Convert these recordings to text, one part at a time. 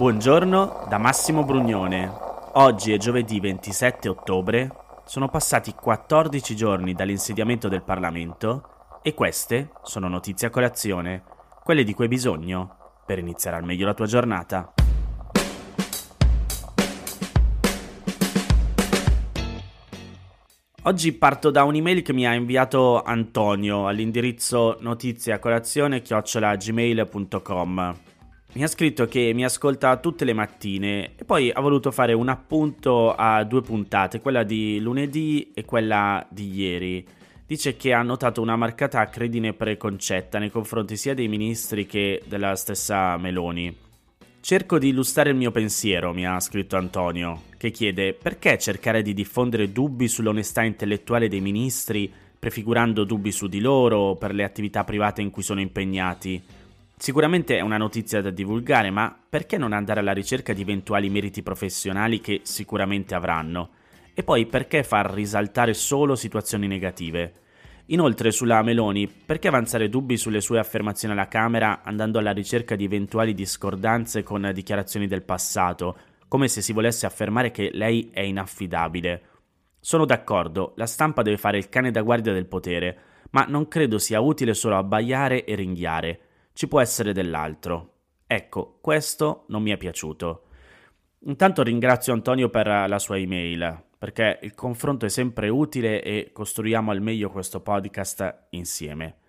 Buongiorno da Massimo Brugnone. Oggi è giovedì 27 ottobre, sono passati 14 giorni dall'insediamento del Parlamento e queste sono notizie a colazione, quelle di cui hai bisogno per iniziare al meglio la tua giornata. Oggi parto da un'email che mi ha inviato Antonio all'indirizzo notiziacolazione-gmail.com mi ha scritto che mi ascolta tutte le mattine e poi ha voluto fare un appunto a due puntate, quella di lunedì e quella di ieri. Dice che ha notato una marcata credine preconcetta nei confronti sia dei ministri che della stessa Meloni. Cerco di illustrare il mio pensiero, mi ha scritto Antonio, che chiede perché cercare di diffondere dubbi sull'onestà intellettuale dei ministri, prefigurando dubbi su di loro per le attività private in cui sono impegnati. Sicuramente è una notizia da divulgare, ma perché non andare alla ricerca di eventuali meriti professionali che sicuramente avranno? E poi perché far risaltare solo situazioni negative? Inoltre sulla Meloni, perché avanzare dubbi sulle sue affermazioni alla Camera andando alla ricerca di eventuali discordanze con dichiarazioni del passato, come se si volesse affermare che lei è inaffidabile? Sono d'accordo, la stampa deve fare il cane da guardia del potere, ma non credo sia utile solo abbaiare e ringhiare ci può essere dell'altro. Ecco, questo non mi è piaciuto. Intanto ringrazio Antonio per la sua email, perché il confronto è sempre utile e costruiamo al meglio questo podcast insieme.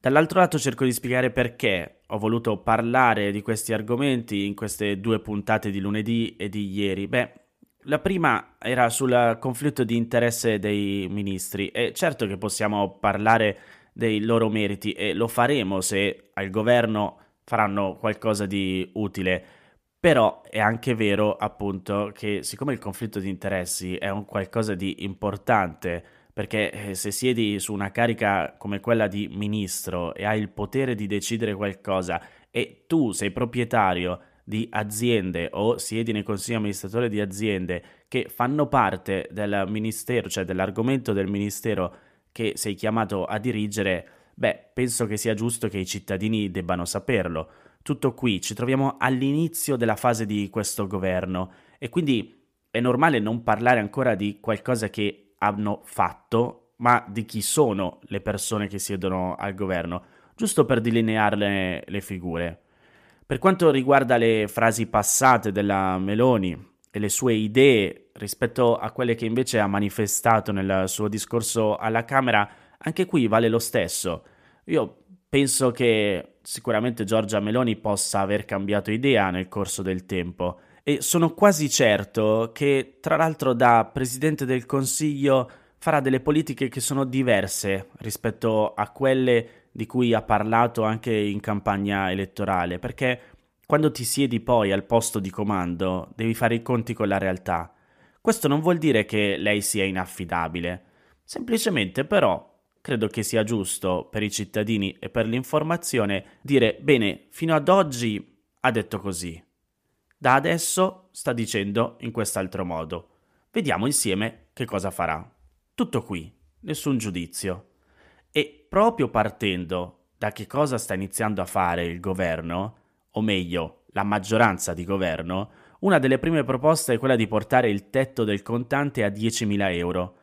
Dall'altro lato cerco di spiegare perché ho voluto parlare di questi argomenti in queste due puntate di lunedì e di ieri. Beh, la prima era sul conflitto di interesse dei ministri e certo che possiamo parlare dei loro meriti e lo faremo se al governo faranno qualcosa di utile. Però è anche vero, appunto, che siccome il conflitto di interessi è un qualcosa di importante, perché eh, se siedi su una carica come quella di ministro e hai il potere di decidere qualcosa e tu sei proprietario di aziende o siedi nei consigli amministratori di aziende che fanno parte del ministero, cioè dell'argomento del ministero che sei chiamato a dirigere, beh, penso che sia giusto che i cittadini debbano saperlo. Tutto qui, ci troviamo all'inizio della fase di questo governo e quindi è normale non parlare ancora di qualcosa che hanno fatto, ma di chi sono le persone che siedono al governo, giusto per delinearle le figure. Per quanto riguarda le frasi passate della Meloni le sue idee rispetto a quelle che invece ha manifestato nel suo discorso alla Camera, anche qui vale lo stesso. Io penso che sicuramente Giorgia Meloni possa aver cambiato idea nel corso del tempo e sono quasi certo che, tra l'altro, da Presidente del Consiglio farà delle politiche che sono diverse rispetto a quelle di cui ha parlato anche in campagna elettorale, perché quando ti siedi poi al posto di comando devi fare i conti con la realtà questo non vuol dire che lei sia inaffidabile, semplicemente però credo che sia giusto per i cittadini e per l'informazione dire bene, fino ad oggi ha detto così. Da adesso sta dicendo in quest'altro modo. Vediamo insieme che cosa farà. Tutto qui, nessun giudizio. E proprio partendo da che cosa sta iniziando a fare il governo, o meglio, la maggioranza di governo, una delle prime proposte è quella di portare il tetto del contante a 10.000 euro.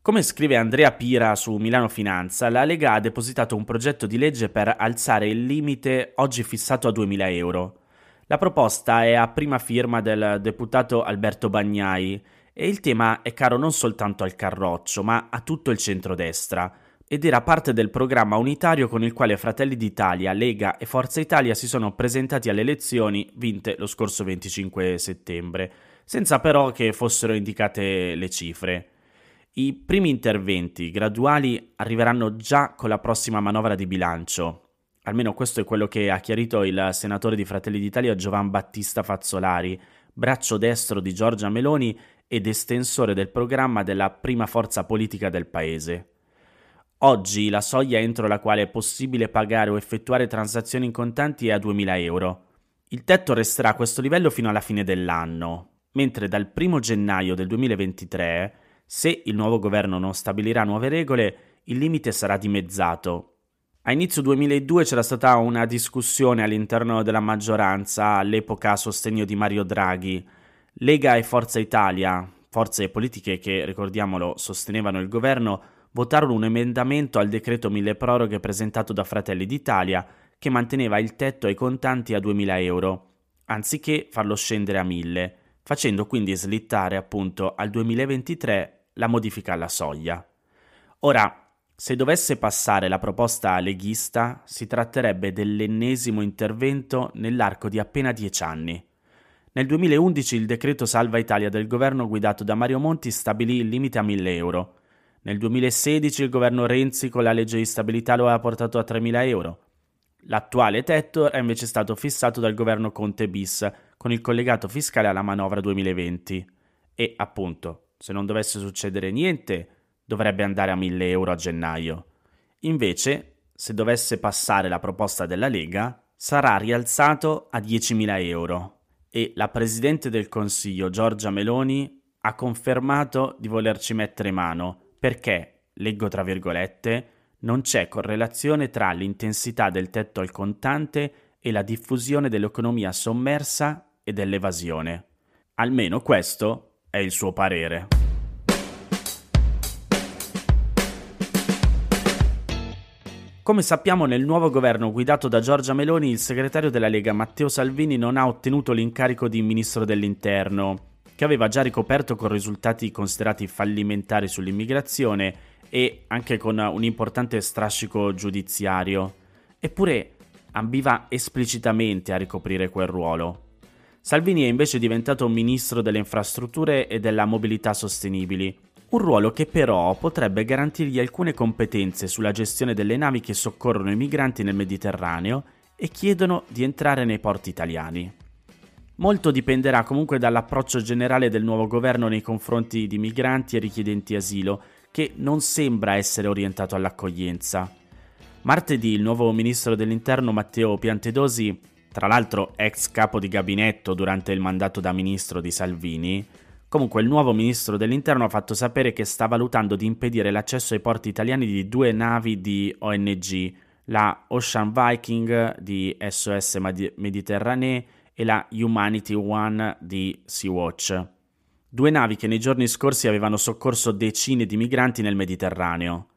Come scrive Andrea Pira su Milano Finanza, la Lega ha depositato un progetto di legge per alzare il limite oggi fissato a 2.000 euro. La proposta è a prima firma del deputato Alberto Bagnai e il tema è caro non soltanto al Carroccio, ma a tutto il centrodestra ed era parte del programma unitario con il quale Fratelli d'Italia, Lega e Forza Italia si sono presentati alle elezioni vinte lo scorso 25 settembre, senza però che fossero indicate le cifre. I primi interventi graduali arriveranno già con la prossima manovra di bilancio. Almeno questo è quello che ha chiarito il senatore di Fratelli d'Italia Giovan Battista Fazzolari, braccio destro di Giorgia Meloni ed estensore del programma della prima forza politica del paese. Oggi la soglia entro la quale è possibile pagare o effettuare transazioni in contanti è a 2.000 euro. Il tetto resterà a questo livello fino alla fine dell'anno, mentre dal 1 gennaio del 2023, se il nuovo governo non stabilirà nuove regole, il limite sarà dimezzato. A inizio 2002 c'era stata una discussione all'interno della maggioranza, all'epoca a sostegno di Mario Draghi. Lega e Forza Italia, forze politiche che, ricordiamolo, sostenevano il governo, votarono un emendamento al decreto mille proroghe presentato da Fratelli d'Italia che manteneva il tetto ai contanti a 2.000 euro, anziché farlo scendere a 1.000, facendo quindi slittare appunto al 2023 la modifica alla soglia. Ora, se dovesse passare la proposta leghista, si tratterebbe dell'ennesimo intervento nell'arco di appena dieci anni. Nel 2011 il decreto Salva Italia del governo guidato da Mario Monti stabilì il limite a 1000 euro. Nel 2016 il governo Renzi con la legge di stabilità lo aveva portato a 3.000 euro. L'attuale tetto è invece stato fissato dal governo Conte bis con il collegato fiscale alla manovra 2020. E appunto, se non dovesse succedere niente, dovrebbe andare a 1000 euro a gennaio. Invece, se dovesse passare la proposta della Lega, sarà rialzato a 10.000 euro e la Presidente del Consiglio Giorgia Meloni ha confermato di volerci mettere mano perché, leggo tra virgolette, non c'è correlazione tra l'intensità del tetto al contante e la diffusione dell'economia sommersa e dell'evasione. Almeno questo è il suo parere. Come sappiamo, nel nuovo governo guidato da Giorgia Meloni, il segretario della Lega Matteo Salvini non ha ottenuto l'incarico di ministro dell'Interno, che aveva già ricoperto con risultati considerati fallimentari sull'immigrazione e anche con un importante strascico giudiziario. Eppure ambiva esplicitamente a ricoprire quel ruolo. Salvini è invece diventato ministro delle infrastrutture e della mobilità sostenibili, un ruolo che però potrebbe garantirgli alcune competenze sulla gestione delle navi che soccorrono i migranti nel Mediterraneo e chiedono di entrare nei porti italiani. Molto dipenderà comunque dall'approccio generale del nuovo governo nei confronti di migranti e richiedenti asilo, che non sembra essere orientato all'accoglienza. Martedì il nuovo ministro dell'interno Matteo Piantedosi, tra l'altro ex capo di gabinetto durante il mandato da ministro di Salvini, Comunque il nuovo ministro dell'interno ha fatto sapere che sta valutando di impedire l'accesso ai porti italiani di due navi di ONG, la Ocean Viking di SOS Mediterranee e la Humanity One di Sea-Watch. Due navi che nei giorni scorsi avevano soccorso decine di migranti nel Mediterraneo.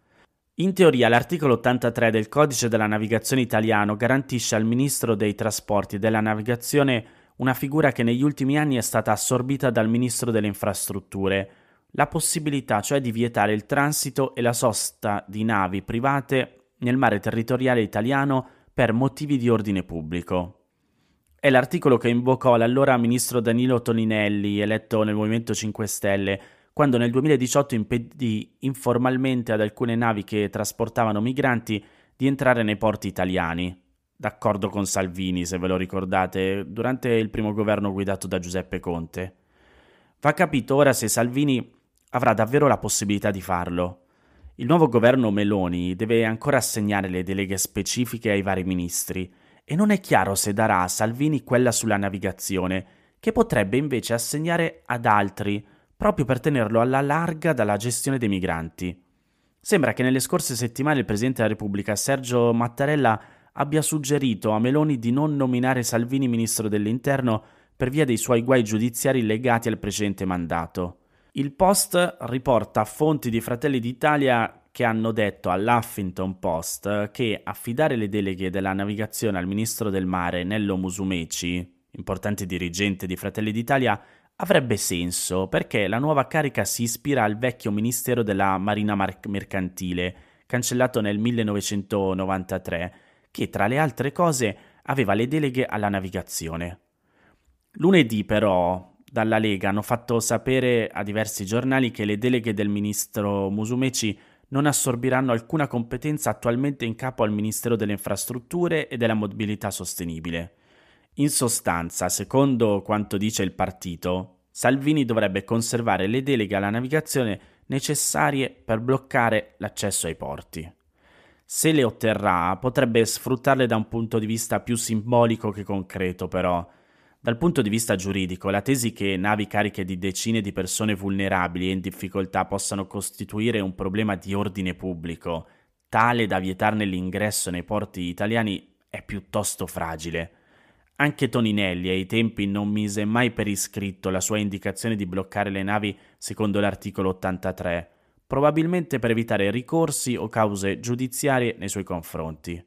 In teoria l'articolo 83 del Codice della Navigazione italiano garantisce al Ministro dei Trasporti e della Navigazione una figura che negli ultimi anni è stata assorbita dal Ministro delle Infrastrutture, la possibilità cioè di vietare il transito e la sosta di navi private nel mare territoriale italiano per motivi di ordine pubblico. È l'articolo che invocò l'allora ministro Danilo Toninelli, eletto nel Movimento 5 Stelle, quando nel 2018 impedì informalmente ad alcune navi che trasportavano migranti di entrare nei porti italiani d'accordo con Salvini, se ve lo ricordate, durante il primo governo guidato da Giuseppe Conte. Va capito ora se Salvini avrà davvero la possibilità di farlo. Il nuovo governo Meloni deve ancora assegnare le deleghe specifiche ai vari ministri e non è chiaro se darà a Salvini quella sulla navigazione, che potrebbe invece assegnare ad altri, proprio per tenerlo alla larga dalla gestione dei migranti. Sembra che nelle scorse settimane il Presidente della Repubblica Sergio Mattarella abbia suggerito a Meloni di non nominare Salvini ministro dell'interno per via dei suoi guai giudiziari legati al precedente mandato. Il Post riporta fonti di Fratelli d'Italia che hanno detto all'Huffington Post che affidare le deleghe della navigazione al ministro del mare Nello Musumeci, importante dirigente di Fratelli d'Italia, avrebbe senso perché la nuova carica si ispira al vecchio ministero della Marina Mercantile, cancellato nel 1993 che tra le altre cose aveva le deleghe alla navigazione. Lunedì però dalla Lega hanno fatto sapere a diversi giornali che le deleghe del ministro Musumeci non assorbiranno alcuna competenza attualmente in capo al Ministero delle Infrastrutture e della Mobilità Sostenibile. In sostanza, secondo quanto dice il partito, Salvini dovrebbe conservare le deleghe alla navigazione necessarie per bloccare l'accesso ai porti. Se le otterrà, potrebbe sfruttarle da un punto di vista più simbolico che concreto, però. Dal punto di vista giuridico, la tesi che navi cariche di decine di persone vulnerabili e in difficoltà possano costituire un problema di ordine pubblico tale da vietarne l'ingresso nei porti italiani è piuttosto fragile. Anche Toninelli ai tempi non mise mai per iscritto la sua indicazione di bloccare le navi secondo l'articolo 83, probabilmente per evitare ricorsi o cause giudiziarie nei suoi confronti.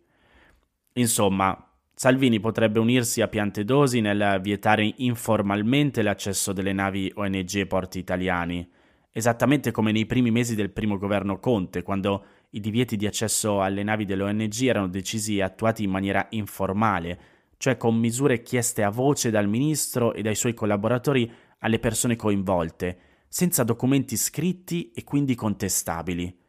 Insomma, Salvini potrebbe unirsi a Piantedosi nel vietare informalmente l'accesso delle navi ONG ai porti italiani, esattamente come nei primi mesi del primo governo Conte, quando i divieti di accesso alle navi delle ONG erano decisi e attuati in maniera informale, cioè con misure chieste a voce dal ministro e dai suoi collaboratori alle persone coinvolte, senza documenti scritti e quindi contestabili.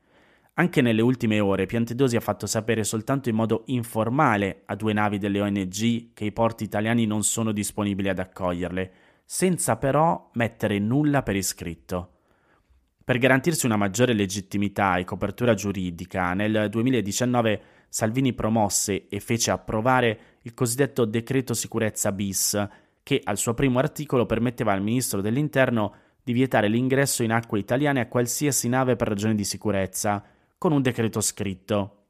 Anche nelle ultime ore Piantedosi ha fatto sapere soltanto in modo informale a due navi delle ONG che i porti italiani non sono disponibili ad accoglierle, senza però mettere nulla per iscritto. Per garantirsi una maggiore legittimità e copertura giuridica, nel 2019 Salvini promosse e fece approvare il cosiddetto decreto sicurezza bis, che al suo primo articolo permetteva al ministro dell'Interno di vietare l'ingresso in acque italiane a qualsiasi nave per ragioni di sicurezza, con un decreto scritto.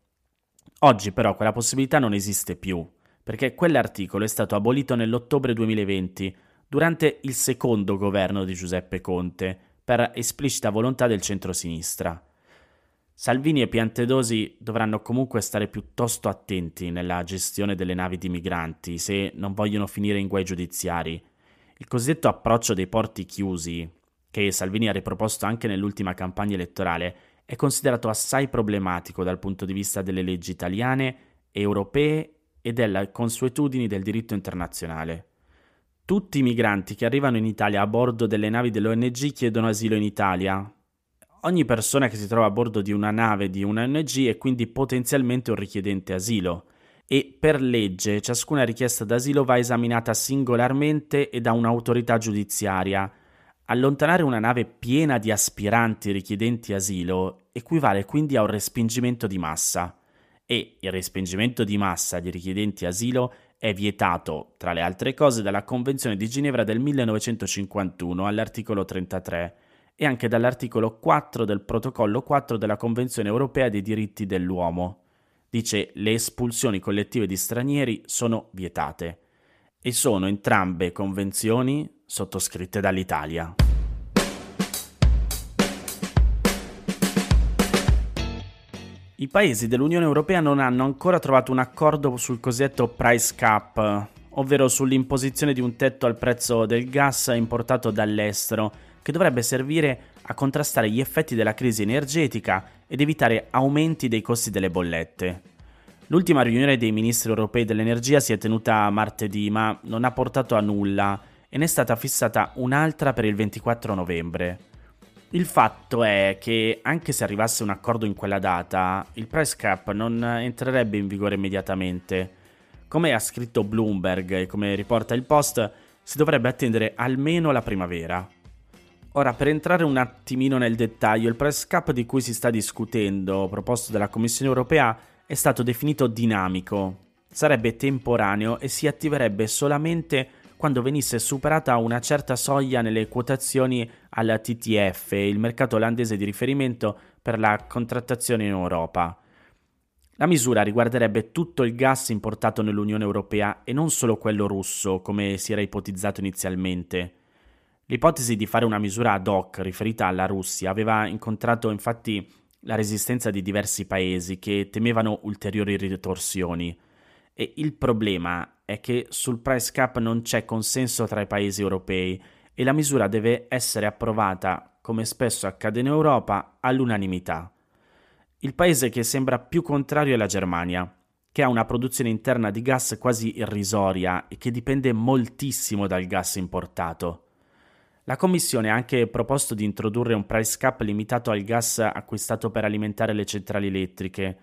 Oggi però quella possibilità non esiste più, perché quell'articolo è stato abolito nell'ottobre 2020, durante il secondo governo di Giuseppe Conte, per esplicita volontà del centro-sinistra. Salvini e Piantedosi dovranno comunque stare piuttosto attenti nella gestione delle navi di migranti se non vogliono finire in guai giudiziari. Il cosiddetto approccio dei porti chiusi, che Salvini ha riproposto anche nell'ultima campagna elettorale, è considerato assai problematico dal punto di vista delle leggi italiane, europee e delle consuetudini del diritto internazionale. Tutti i migranti che arrivano in Italia a bordo delle navi dell'ONG chiedono asilo in Italia. Ogni persona che si trova a bordo di una nave di una ONG è quindi potenzialmente un richiedente asilo e per legge ciascuna richiesta d'asilo va esaminata singolarmente e da un'autorità giudiziaria Allontanare una nave piena di aspiranti richiedenti asilo equivale quindi a un respingimento di massa e il respingimento di massa di richiedenti asilo è vietato, tra le altre cose, dalla Convenzione di Ginevra del 1951 all'articolo 33 e anche dall'articolo 4 del Protocollo 4 della Convenzione europea dei diritti dell'uomo. Dice le espulsioni collettive di stranieri sono vietate e sono entrambe convenzioni sottoscritte dall'Italia. I paesi dell'Unione Europea non hanno ancora trovato un accordo sul cosiddetto price cap, ovvero sull'imposizione di un tetto al prezzo del gas importato dall'estero, che dovrebbe servire a contrastare gli effetti della crisi energetica ed evitare aumenti dei costi delle bollette. L'ultima riunione dei ministri europei dell'energia si è tenuta martedì, ma non ha portato a nulla e ne è stata fissata un'altra per il 24 novembre. Il fatto è che anche se arrivasse un accordo in quella data, il price cap non entrerebbe in vigore immediatamente. Come ha scritto Bloomberg e come riporta il Post, si dovrebbe attendere almeno la primavera. Ora, per entrare un attimino nel dettaglio, il price cap di cui si sta discutendo, proposto dalla Commissione europea, è stato definito dinamico. Sarebbe temporaneo e si attiverebbe solamente quando venisse superata una certa soglia nelle quotazioni alla TTF, il mercato olandese di riferimento per la contrattazione in Europa. La misura riguarderebbe tutto il gas importato nell'Unione Europea e non solo quello russo, come si era ipotizzato inizialmente. L'ipotesi di fare una misura ad hoc riferita alla Russia aveva incontrato infatti la resistenza di diversi paesi che temevano ulteriori ritorsioni. E il problema è che sul price cap non c'è consenso tra i paesi europei e la misura deve essere approvata, come spesso accade in Europa, all'unanimità. Il paese che sembra più contrario è la Germania, che ha una produzione interna di gas quasi irrisoria e che dipende moltissimo dal gas importato. La Commissione ha anche proposto di introdurre un price cap limitato al gas acquistato per alimentare le centrali elettriche.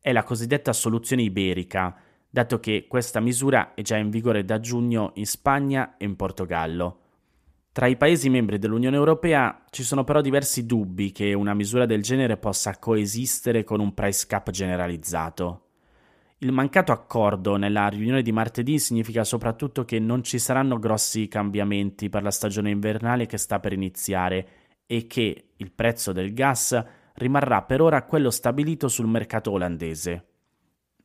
È la cosiddetta soluzione iberica, dato che questa misura è già in vigore da giugno in Spagna e in Portogallo. Tra i Paesi membri dell'Unione Europea ci sono però diversi dubbi che una misura del genere possa coesistere con un price cap generalizzato. Il mancato accordo nella riunione di martedì significa soprattutto che non ci saranno grossi cambiamenti per la stagione invernale che sta per iniziare e che il prezzo del gas rimarrà per ora quello stabilito sul mercato olandese.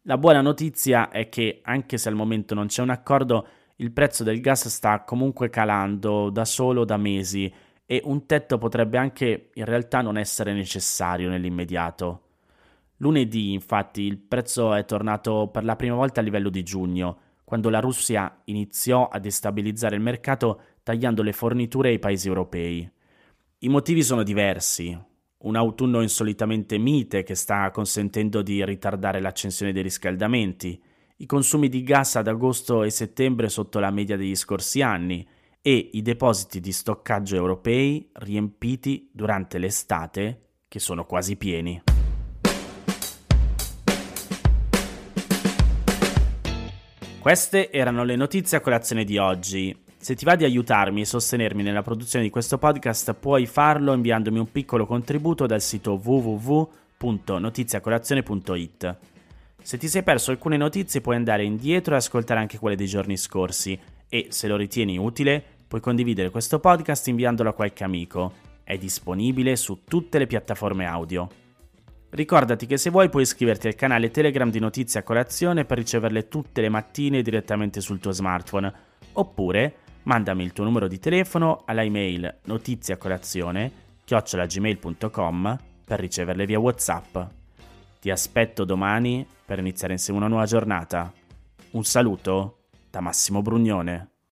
La buona notizia è che, anche se al momento non c'è un accordo, il prezzo del gas sta comunque calando da solo da mesi e un tetto potrebbe anche in realtà non essere necessario nell'immediato. Lunedì, infatti, il prezzo è tornato per la prima volta a livello di giugno, quando la Russia iniziò a destabilizzare il mercato tagliando le forniture ai paesi europei. I motivi sono diversi. Un autunno insolitamente mite che sta consentendo di ritardare l'accensione dei riscaldamenti, i consumi di gas ad agosto e settembre sotto la media degli scorsi anni e i depositi di stoccaggio europei riempiti durante l'estate che sono quasi pieni. Queste erano le notizie a colazione di oggi. Se ti va di aiutarmi e sostenermi nella produzione di questo podcast, puoi farlo inviandomi un piccolo contributo dal sito www.notiziacolazione.it. Se ti sei perso alcune notizie, puoi andare indietro e ascoltare anche quelle dei giorni scorsi. E se lo ritieni utile, puoi condividere questo podcast inviandolo a qualche amico. È disponibile su tutte le piattaforme audio. Ricordati che se vuoi puoi iscriverti al canale Telegram di Notizie a Colazione per riceverle tutte le mattine direttamente sul tuo smartphone, oppure mandami il tuo numero di telefono alla email notiziacolazione chiocciolagmail.com per riceverle via WhatsApp. Ti aspetto domani per iniziare insieme una nuova giornata. Un saluto da Massimo Brugnone.